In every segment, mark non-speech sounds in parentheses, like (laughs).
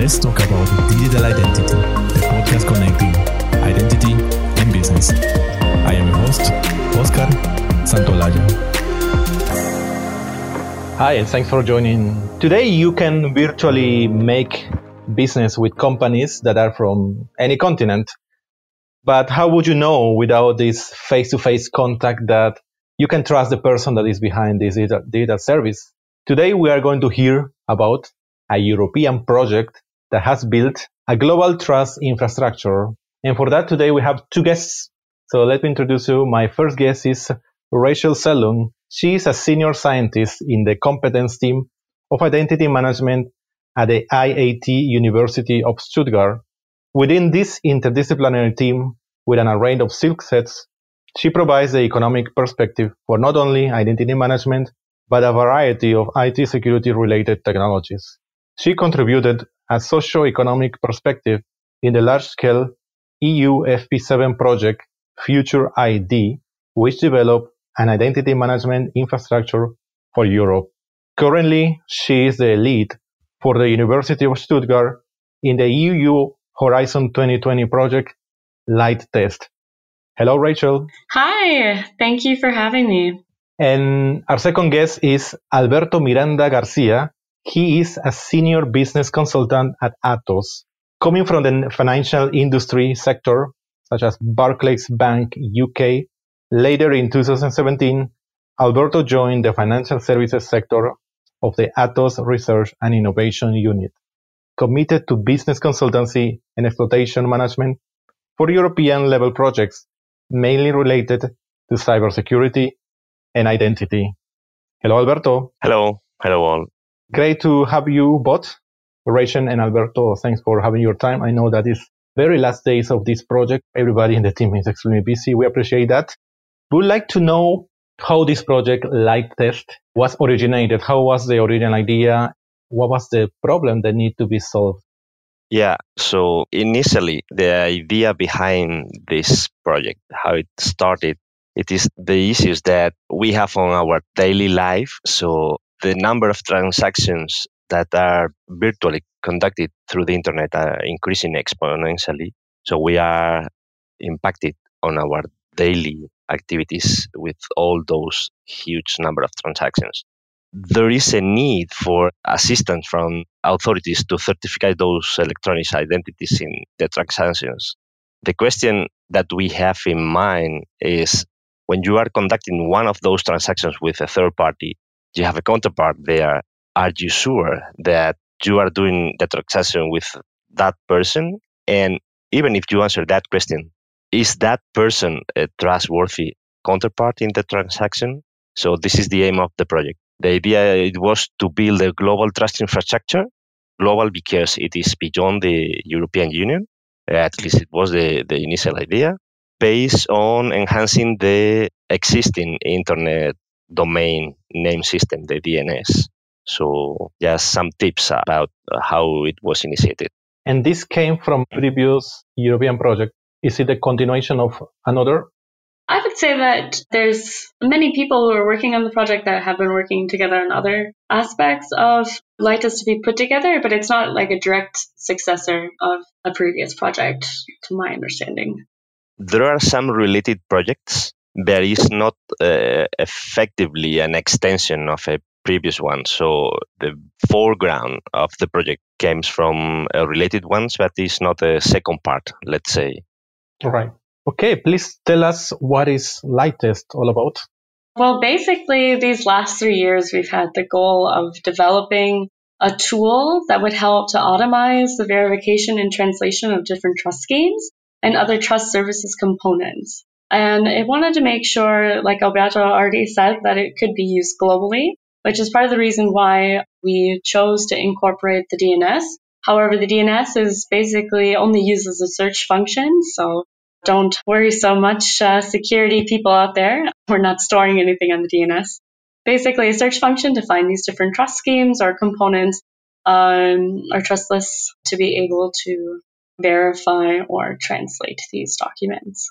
let's talk about digital identity, the podcast connecting identity and business. I am your host, Oscar Santolaya. Hi, and thanks for joining. Today, you can virtually make business with companies that are from any continent. But how would you know without this face to face contact that you can trust the person that is behind this data service? Today, we are going to hear about a European project that has built a global trust infrastructure. And for that, today we have two guests. So let me introduce you. My first guest is Rachel Sellung. She is a senior scientist in the competence team of identity management at the IAT University of Stuttgart. Within this interdisciplinary team, with an array of skill sets, she provides the economic perspective for not only identity management, but a variety of IT security related technologies. She contributed a socio-economic perspective in the large-scale EU FP7 project Future ID, which developed an identity management infrastructure for Europe. Currently, she is the lead for the University of Stuttgart in the EU Horizon 2020 project Lightest. Hello, Rachel. Hi, thank you for having me. And our second guest is Alberto Miranda Garcia, he is a senior business consultant at Atos. Coming from the financial industry sector, such as Barclays Bank UK, later in 2017, Alberto joined the financial services sector of the Atos Research and Innovation Unit, committed to business consultancy and exploitation management for European level projects, mainly related to cybersecurity and identity. Hello, Alberto. Hello. Hello, all. Great to have you both, Rachel and Alberto. Thanks for having your time. I know that is very last days of this project. Everybody in the team is extremely busy. We appreciate that. We would like to know how this project Lightest was originated. How was the original idea? What was the problem that need to be solved? Yeah, so initially the idea behind this project, how it started, it is the issues that we have on our daily life. So the number of transactions that are virtually conducted through the internet are increasing exponentially. So we are impacted on our daily activities with all those huge number of transactions. There is a need for assistance from authorities to certify those electronic identities in the transactions. The question that we have in mind is when you are conducting one of those transactions with a third party, you have a counterpart there. Are you sure that you are doing the transaction with that person? And even if you answer that question, is that person a trustworthy counterpart in the transaction? So this is the aim of the project. The idea it was to build a global trust infrastructure, global because it is beyond the European Union. At least it was the, the initial idea, based on enhancing the existing internet domain name system, the DNS. So just some tips about how it was initiated. And this came from previous European project. Is it a continuation of another? I would say that there's many people who are working on the project that have been working together on other aspects of Lightest to be put together, but it's not like a direct successor of a previous project, to my understanding. There are some related projects there is not uh, effectively an extension of a previous one. So the foreground of the project comes from uh, related ones, but it's not a second part, let's say. All right. Okay, please tell us what is Lightest all about? Well, basically, these last three years, we've had the goal of developing a tool that would help to automate the verification and translation of different trust schemes and other trust services components. And it wanted to make sure, like Alberto already said, that it could be used globally, which is part of the reason why we chose to incorporate the DNS. However, the DNS is basically only used as a search function, so don't worry so much, uh, security people out there. We're not storing anything on the DNS. Basically, a search function to find these different trust schemes or components um, or trust lists to be able to verify or translate these documents.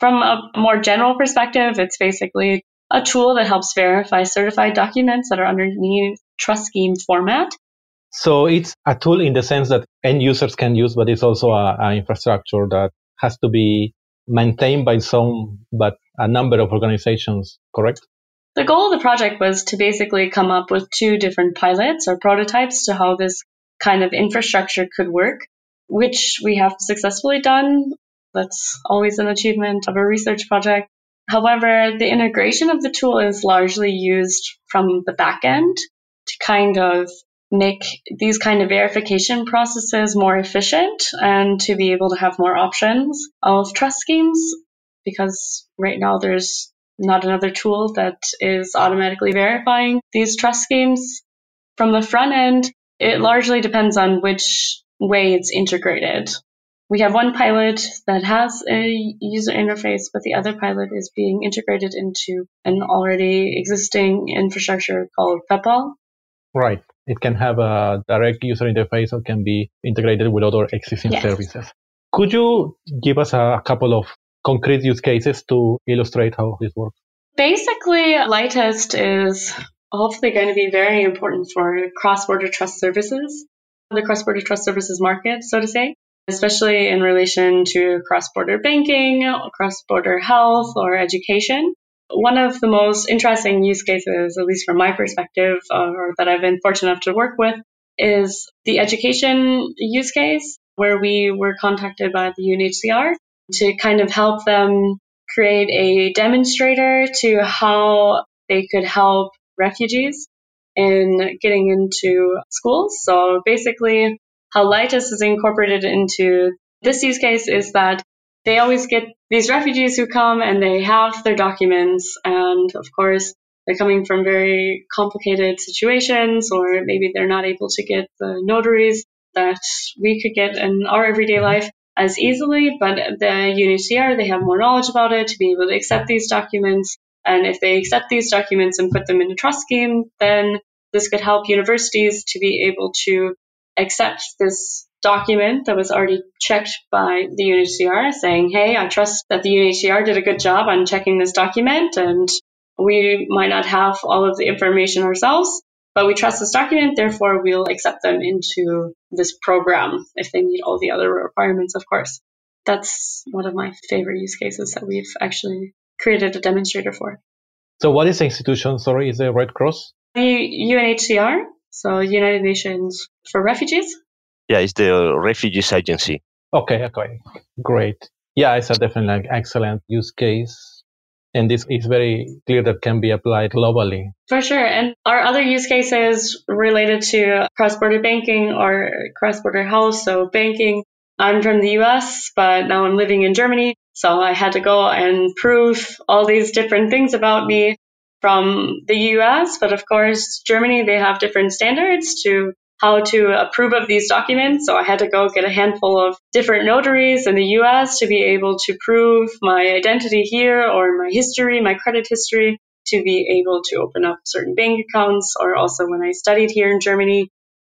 From a more general perspective, it's basically a tool that helps verify certified documents that are underneath trust scheme format. So it's a tool in the sense that end users can use, but it's also an infrastructure that has to be maintained by some, but a number of organizations, correct? The goal of the project was to basically come up with two different pilots or prototypes to how this kind of infrastructure could work, which we have successfully done. That's always an achievement of a research project. However, the integration of the tool is largely used from the back end to kind of make these kind of verification processes more efficient and to be able to have more options of trust schemes because right now there's not another tool that is automatically verifying these trust schemes. From the front end, it largely depends on which way it's integrated. We have one pilot that has a user interface, but the other pilot is being integrated into an already existing infrastructure called PEPPOL. Right. It can have a direct user interface or can be integrated with other existing yes. services. Could you give us a couple of concrete use cases to illustrate how this works? Basically, Lightest is hopefully going to be very important for cross-border trust services, the cross-border trust services market, so to say, especially in relation to cross-border banking, cross-border health, or education. One of the most interesting use cases, at least from my perspective, uh, or that I've been fortunate enough to work with, is the education use case, where we were contacted by the UNHCR to kind of help them create a demonstrator to how they could help refugees in getting into schools. So basically, how Lightest is incorporated into this use case is that they always get these refugees who come and they have their documents, and of course, they're coming from very complicated situations, or maybe they're not able to get the notaries that we could get in our everyday life as easily, but the UNHCR, they have more knowledge about it to be able to accept these documents. And if they accept these documents and put them in a trust scheme, then this could help universities to be able to accept this document that was already checked by the UNHCR saying, hey, I trust that the UNHCR did a good job on checking this document and we might not have all of the information ourselves, but we trust this document, therefore we'll accept them into this program if they meet all the other requirements, of course. That's one of my favorite use cases that we've actually created a demonstrator for. So what is the institution? Sorry, is it Red Cross? The UNHCR, so United Nations for Refugees. Yeah, it's the Refugees Agency. Okay, okay, great. Yeah, it's a definitely excellent use case and this is very clear that can be applied globally. For sure. And our other use cases related to cross-border banking or cross-border health. So banking, I'm from the US, but now I'm living in Germany. So I had to go and prove all these different things about me from the US. But of course, Germany, they have different standards to how to approve of these documents. So I had to go get a handful of different notaries in the US to be able to prove my identity here or my history, my credit history, to be able to open up certain bank accounts. Or also when I studied here in Germany,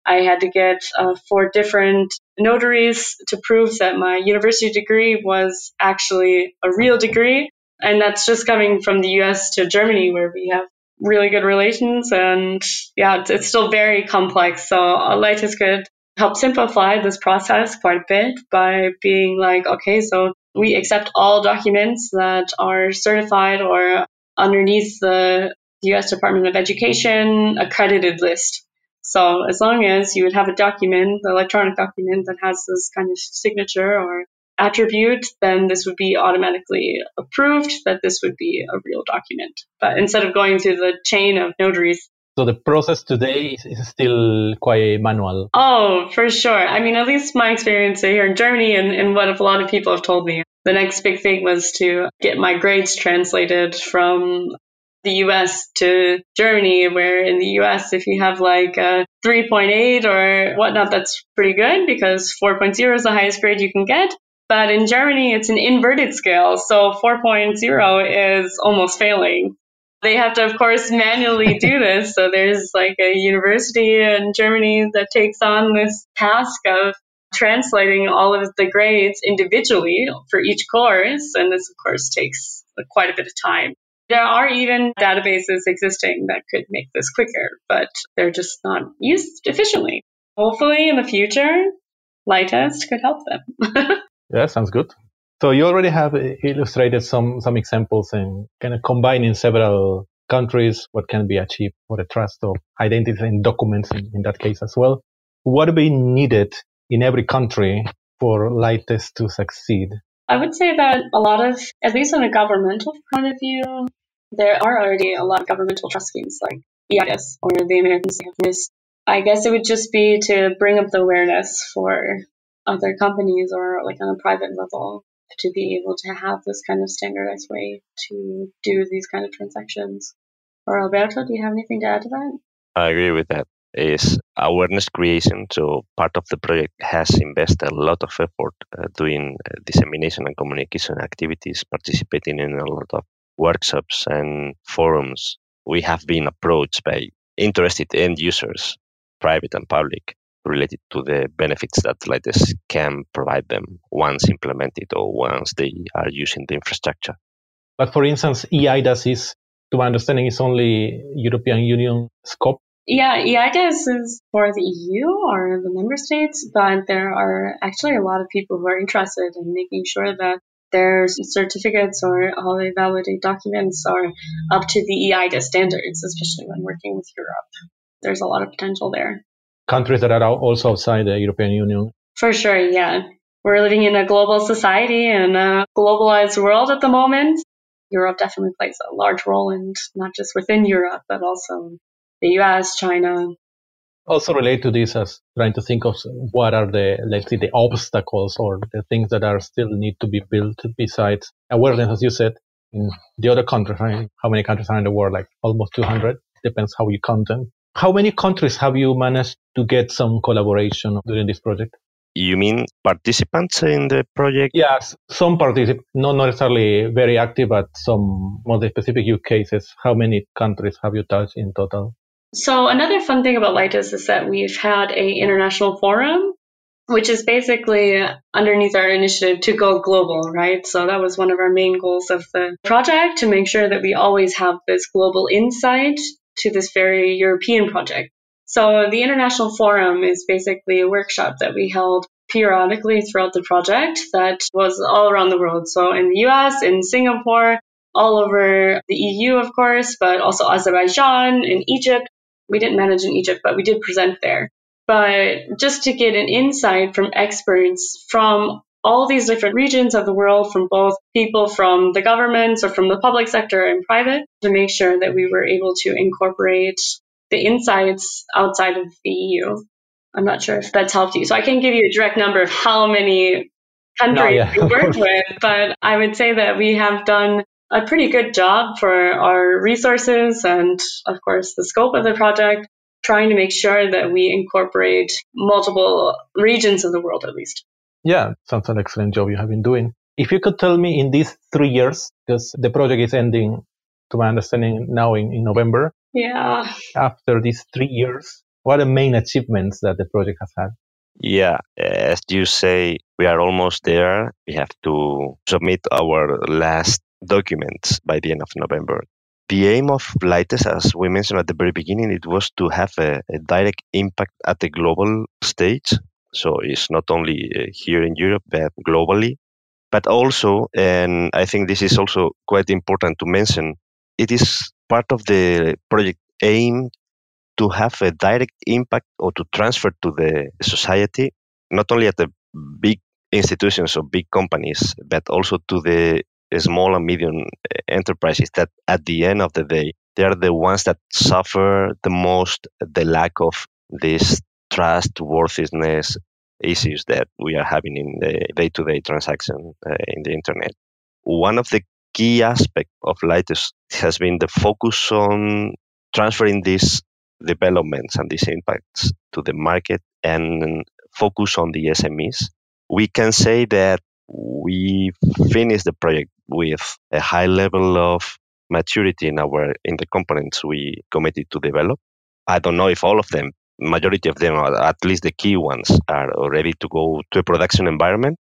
I had to get uh, four different notaries to prove that my university degree was actually a real degree. And that's just coming from the US to Germany, where we have really good relations. And yeah, it's, it's still very complex. So uh, Lightest could help simplify this process quite a bit by being like, okay, so we accept all documents that are certified or underneath the US Department of Education accredited list. So as long as you would have a document, the electronic document that has this kind of signature or attribute, then this would be automatically approved that this would be a real document. But instead of going through the chain of notaries. So the process today is still quite manual. Oh, for sure. I mean, at least my experience here in Germany and, and what a lot of people have told me. The next big thing was to get my grades translated from the US to Germany, where in the US, if you have like a 3.8 or whatnot, that's pretty good because 4.0 is the highest grade you can get. But in Germany, it's an inverted scale. So 4.0 is almost failing. They have to, of course, manually do (laughs) this. So there's like a university in Germany that takes on this task of translating all of the grades individually for each course. And this, of course, takes quite a bit of time. There are even databases existing that could make this quicker, but they're just not used efficiently. hopefully in the future, Lightest could help them. (laughs) yeah, sounds good. So you already have uh, illustrated some some examples and kind of combining several countries, what can be achieved for the trust of identity and documents in, in that case as well. What would be needed in every country for Lightest to succeed? I would say that a lot of, at least on a governmental point of view, there are already a lot of governmental trust schemes like EIDAS or the American NIST. I guess it would just be to bring up the awareness for other companies or like on a private level to be able to have this kind of standardized way to do these kind of transactions. Or Alberto, do you have anything to add to that? I agree with that. Is awareness creation. So part of the project has invested a lot of effort uh, doing uh, dissemination and communication activities, participating in a lot of workshops and forums. We have been approached by interested end users, private and public, related to the benefits that Lightest can provide them once implemented or once they are using the infrastructure. But for instance, EIDAS is, to my understanding, is only European Union scope. Yeah, EIDAS is for the EU or the member states, but there are actually a lot of people who are interested in making sure that their certificates or all the validate documents are up to the EIDAS standards, especially when working with Europe. There's a lot of potential there countries that are also outside the European Union. For sure, yeah. We're living in a global society and a globalized world at the moment. Europe definitely plays a large role and not just within Europe, but also the US, China. Also relate to this as trying to think of what are the, let's say, the obstacles or the things that are still need to be built besides awareness, as you said, in the other countries, right? How many countries are in the world? Like almost 200. Depends how you count them. How many countries have you managed to get some collaboration during this project? You mean participants in the project? Yes, some participants, not necessarily very active, but some more specific use cases. How many countries have you touched in total? So another fun thing about Lightest is that we've had a international forum, which is basically underneath our initiative to go global, right? So that was one of our main goals of the project to make sure that we always have this global insight to this very European project. So the International Forum is basically a workshop that we held periodically throughout the project that was all around the world. So in the US, in Singapore, all over the EU, of course, but also Azerbaijan, in Egypt. We didn't manage in Egypt, but we did present there. But just to get an insight from experts from all these different regions of the world from both people from the governments or from the public sector and private to make sure that we were able to incorporate the insights outside of the EU. I'm not sure if that's helped you. So I can't give you a direct number of how many countries no, yeah. we worked with, (laughs) but I would say that we have done a pretty good job for our resources and, of course, the scope of the project, trying to make sure that we incorporate multiple regions of the world at least. Yeah, sounds an excellent job you have been doing. If you could tell me in these three years, because the project is ending, to my understanding, now in, in November. Yeah. After these three years, what are the main achievements that the project has had? Yeah, as you say, we are almost there. We have to submit our last documents by the end of November. The aim of Lightest, as we mentioned at the very beginning, it was to have a, a direct impact at the global stage so it's not only uh, here in Europe, but globally. But also, and I think this is also quite important to mention, it is part of the project aim to have a direct impact or to transfer to the society, not only at the big institutions or big companies, but also to the small and medium uh, enterprises that at the end of the day, they are the ones that suffer the most the lack of this trustworthiness issues that we are having in the day-to-day transaction uh, in the internet. One of the key aspects of Lightest has been the focus on transferring these developments and these impacts to the market and focus on the SMEs. We can say that we finished the project with a high level of maturity in our in the components we committed to develop. I don't know if all of them majority of them, at least the key ones, are ready to go to a production environment.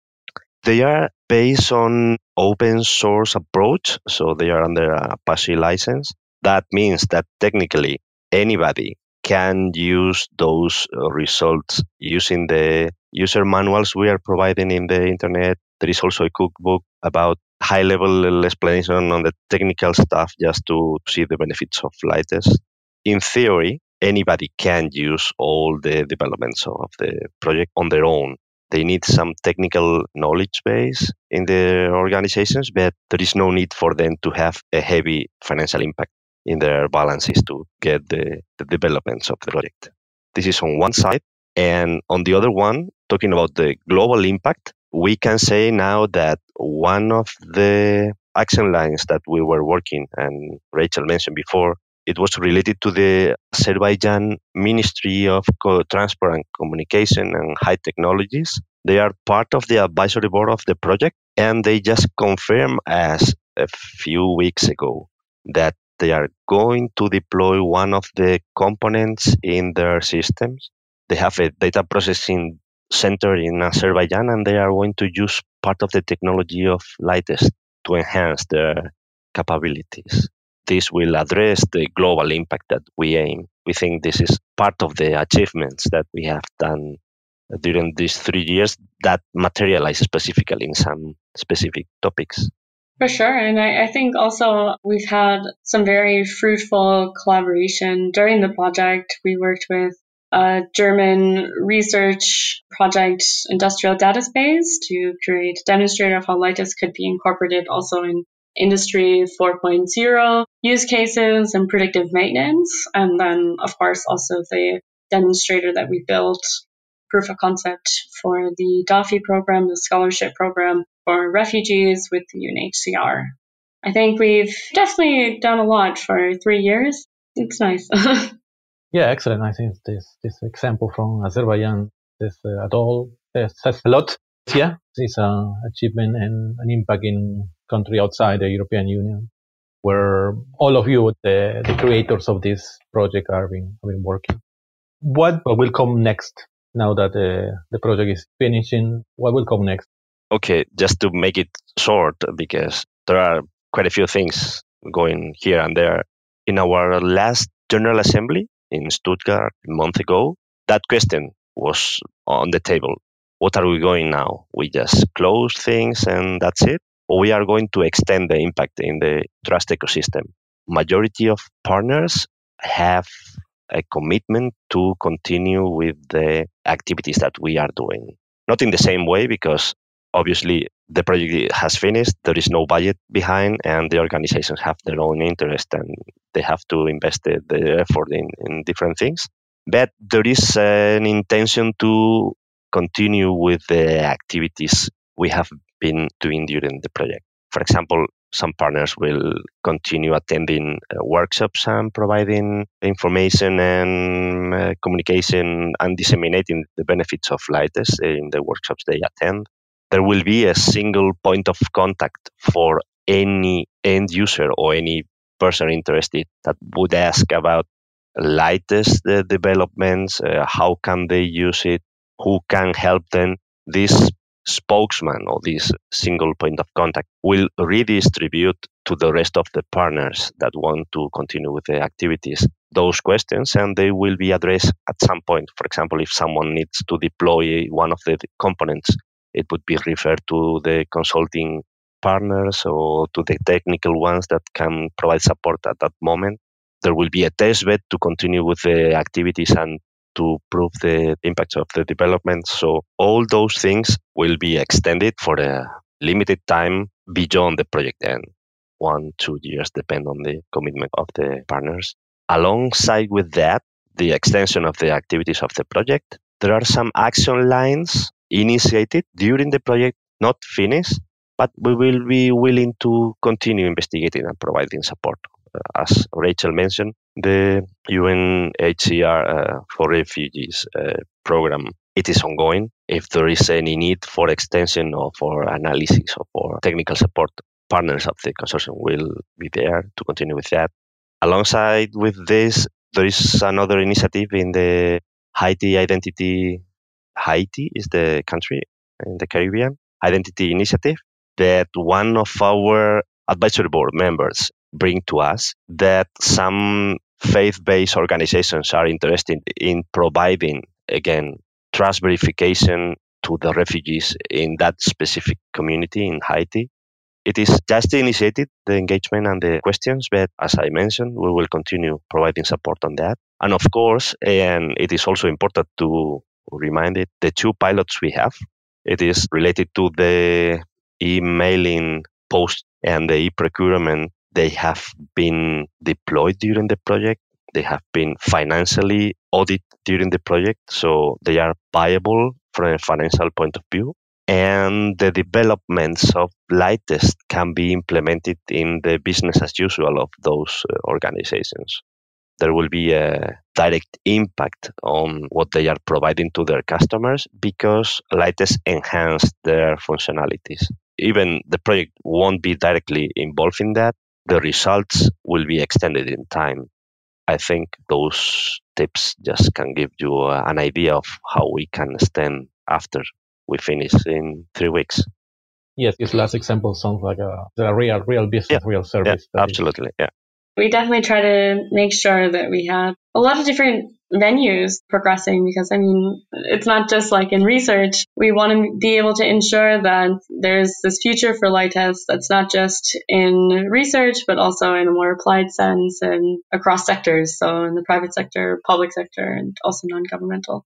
They are based on open source approach, so they are under a Apache license. That means that technically anybody can use those results using the user manuals we are providing in the internet. There is also a cookbook about high level explanation on the technical stuff just to see the benefits of Lightest. In theory, anybody can use all the developments of the project on their own. They need some technical knowledge base in their organizations, but there is no need for them to have a heavy financial impact in their balances to get the, the developments of the project. This is on one side. And on the other one, talking about the global impact, we can say now that one of the action lines that we were working, and Rachel mentioned before, it was related to the Azerbaijan Ministry of Transport and Communication and High Technologies. They are part of the advisory board of the project, and they just confirmed us a few weeks ago that they are going to deploy one of the components in their systems. They have a data processing center in Azerbaijan, and they are going to use part of the technology of Lightest to enhance their capabilities. This will address the global impact that we aim. We think this is part of the achievements that we have done during these three years that materialize specifically in some specific topics. For sure. And I, I, think also we've had some very fruitful collaboration during the project. We worked with a German research project, Industrial Data Space, to create a demonstrator of how Lightest could be incorporated also in Industry 4.0 use cases and predictive maintenance. And then, of course, also the demonstrator that we built proof of concept for the DAFI program, the scholarship program for refugees with the UNHCR. I think we've definitely done a lot for three years. It's nice. (laughs) yeah, excellent. I think this this example from Azerbaijan, this uh, at all says a lot. Yeah, it's an achievement and an impact in country outside the European Union, where all of you, the, the creators of this project, are been, have been working. What will come next now that uh, the project is finishing? What will come next? Okay, just to make it short, because there are quite a few things going here and there. In our last General Assembly in Stuttgart a month ago, that question was on the table. What are we going now? We just close things and that's it? We are going to extend the impact in the trust ecosystem? Majority of partners have a commitment to continue with the activities that we are doing. Not in the same way, because obviously the project has finished, there is no budget behind, and the organizations have their own interest and they have to invest the, effort in, in different things. But there is an intention to continue with the activities we have been doing during the project. For example, some partners will continue attending uh, workshops and providing information and uh, communication and disseminating the benefits of Lightest in the workshops they attend. There will be a single point of contact for any end user or any person interested that would ask about Lightest developments, uh, how can they use it, who can help them. This spokesman or this single point of contact will redistribute to the rest of the partners that want to continue with the activities those questions and they will be addressed at some point. For example, if someone needs to deploy one of the components, it would be referred to the consulting partners or to the technical ones that can provide support at that moment. There will be a test bed to continue with the activities and to prove the impact of the development. So all those things will be extended for a limited time beyond the project end. One, two years, depend on the commitment of the partners. Alongside with that, the extension of the activities of the project, there are some action lines initiated during the project, not finished, but we will be willing to continue investigating and providing support. As Rachel mentioned, the UNHCR uh, for refugees uh, program it is ongoing. If there is any need for extension or for analysis or for technical support, partners of the consortium will be there to continue with that. Alongside with this, there is another initiative in the Haiti Identity. Haiti is the country in the Caribbean Identity Initiative that one of our advisory board members bring to us that some faith-based organizations are interested in providing again trust verification to the refugees in that specific community in Haiti. It is just initiated the engagement and the questions, but as I mentioned, we will continue providing support on that. And of course, and it is also important to remind it, the two pilots we have, it is related to the emailing post and the e-procurement they have been deployed during the project they have been financially audited during the project so they are viable from a financial point of view and the developments of Lightest can be implemented in the business as usual of those uh, organizations there will be a direct impact on what they are providing to their customers because Lightest enhance their functionalities. Even the project won't be directly involved in that, the results will be extended in time. I think those tips just can give you uh, an idea of how we can stand after we finish in three weeks. Yes, this last example sounds like a, a real, real business, yeah. real service. Yeah, absolutely. Yeah we definitely try to make sure that we have a lot of different venues progressing because I mean, it's not just like in research. We want to be able to ensure that there's this future for Lightest that's not just in research, but also in a more applied sense and across sectors. So in the private sector, public sector, and also non-governmental.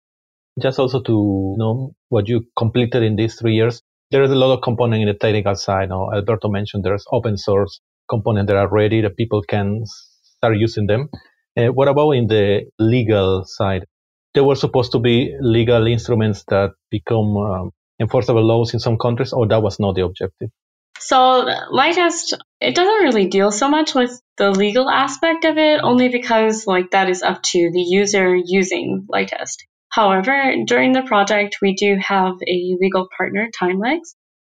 Just also to know what you completed in these three years. There is a lot of component in the technical side. Now, Alberto mentioned there's open source component that are ready that people can start using them. Uh, what about in the legal side? There were supposed to be legal instruments that become um, enforceable laws in some countries, or that was not the objective? So Lightest, it doesn't really deal so much with the legal aspect of it, only because like that is up to the user using Lightest. However, during the project, we do have a legal partner, Timelex,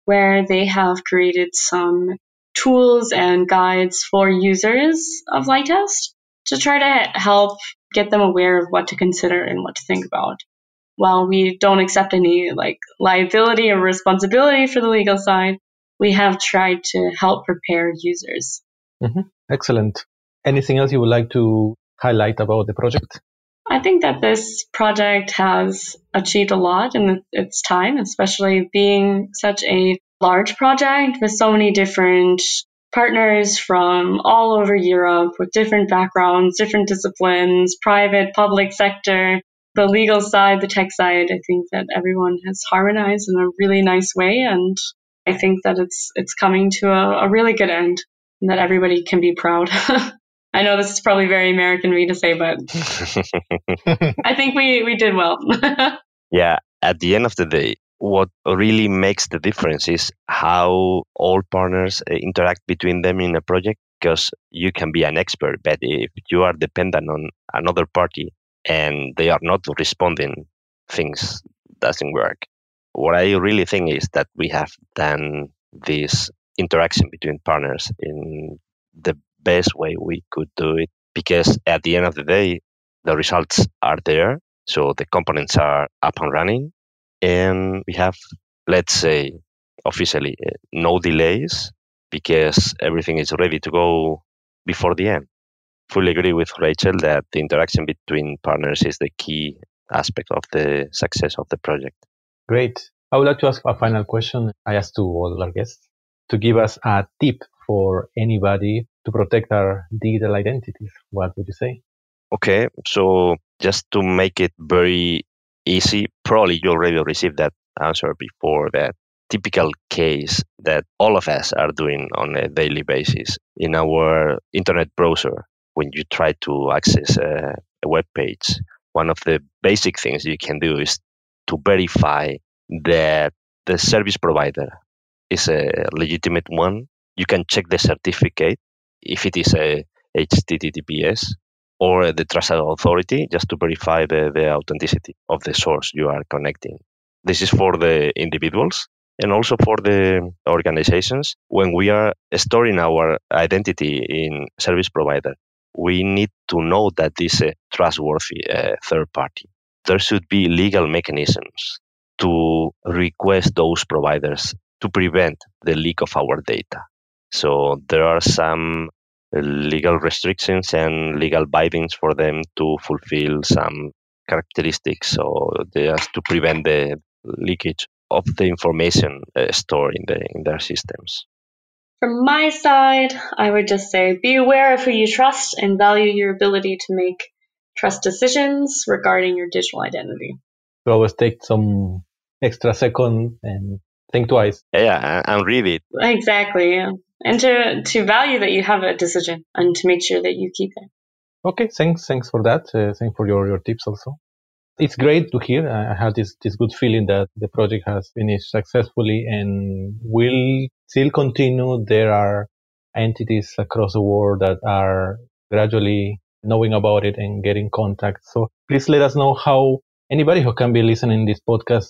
where they have created some tools and guides for users of Lightest to try to help get them aware of what to consider and what to think about. While we don't accept any like liability or responsibility for the legal side, we have tried to help prepare users. Mm-hmm. Excellent. Anything else you would like to highlight about the project? I think that this project has achieved a lot in its time, especially being such a large project with so many different partners from all over Europe with different backgrounds, different disciplines, private, public sector, the legal side, the tech side. I think that everyone has harmonized in a really nice way, and I think that it's it's coming to a, a really good end, and that everybody can be proud. (laughs) I know this is probably very American of me to say, but (laughs) I think we we did well. (laughs) yeah, at the end of the day, what really makes the difference is how all partners uh, interact between them in a project because you can be an expert but if you are dependent on another party and they are not responding things doesn't work. What i really think is that we have done this interaction between partners in the best way we could do it because at the end of the day the results are there so the components are up and running and we have, let's say, officially uh, no delays because everything is ready to go before the end. Fully agree with Rachel that the interaction between partners is the key aspect of the success of the project. Great. I would like to ask a final question. I asked to all our guests to give us a tip for anybody to protect our digital identities. What would you say? Okay, so just to make it very easy. Probably you already received that answer before that typical case that all of us are doing on a daily basis in our internet browser when you try to access a, a web page. One of the basic things you can do is to verify that the service provider is a legitimate one. You can check the certificate if it is a HTTPS or the trusted authority just to verify the, the authenticity of the source you are connecting. This is for the individuals and also for the organizations. When we are storing our identity in service provider, we need to know that this is a trustworthy uh, third party. There should be legal mechanisms to request those providers to prevent the leak of our data. So there are some legal restrictions and legal bindings for them to fulfill some characteristics. So just to prevent the leakage of the information uh, stored in the in their systems. From my side i would just say be aware of who you trust and value your ability to make trust decisions regarding your digital identity. So always take some extra second and think twice yeah and read it exactly yeah and to to value that you have a decision and to make sure that you keep it. Okay, thanks, thanks for that. Uh, thanks for your your tips also. It's great to hear. I have this this good feeling that the project has finished successfully and will still continue. There are entities across the world that are gradually knowing about it and getting contact. So please let us know how anybody who can be listening to this podcast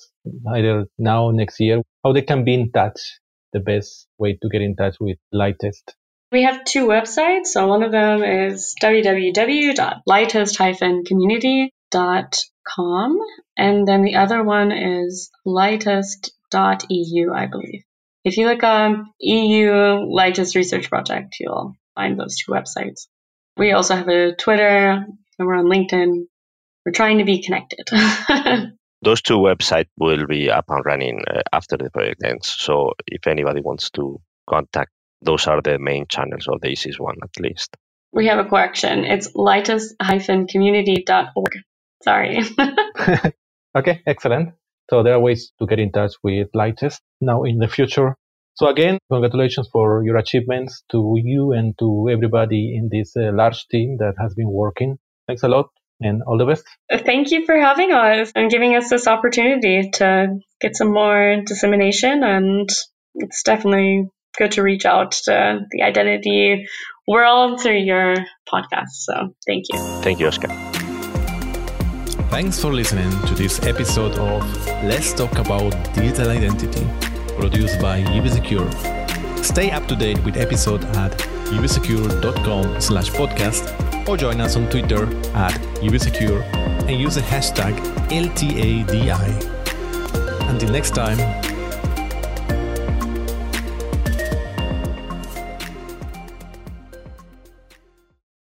either now next year how they can be in touch the best way to get in touch with Lightest? We have two websites. So one of them is www.lightest-community.com. And then the other one is lightest.eu, I believe. If you look on EU Lightest Research Project, you'll find those two websites. We also have a Twitter and we're on LinkedIn. We're trying to be connected. (laughs) those two websites will be up and running uh, after the project ends. So if anybody wants to contact, those are the main channels, or the easiest one at least. We have a correction. It's lightest-community.org. Sorry. (laughs) (laughs) okay, excellent. So there are ways to get in touch with Lightest now in the future. So again, congratulations for your achievements to you and to everybody in this uh, large team that has been working. Thanks a lot and all the best. Thank you for having us and giving us this opportunity to get some more dissemination. And it's definitely good to reach out to the identity world through your podcast. So thank you. Thank you, Oscar. Thanks for listening to this episode of Let's Talk About Digital Identity, produced by Ubisecure. Stay up to date with episode at ubisecure.com slash podcast or join us on Twitter at ubisecure and use the hashtag LTADI. Until next time,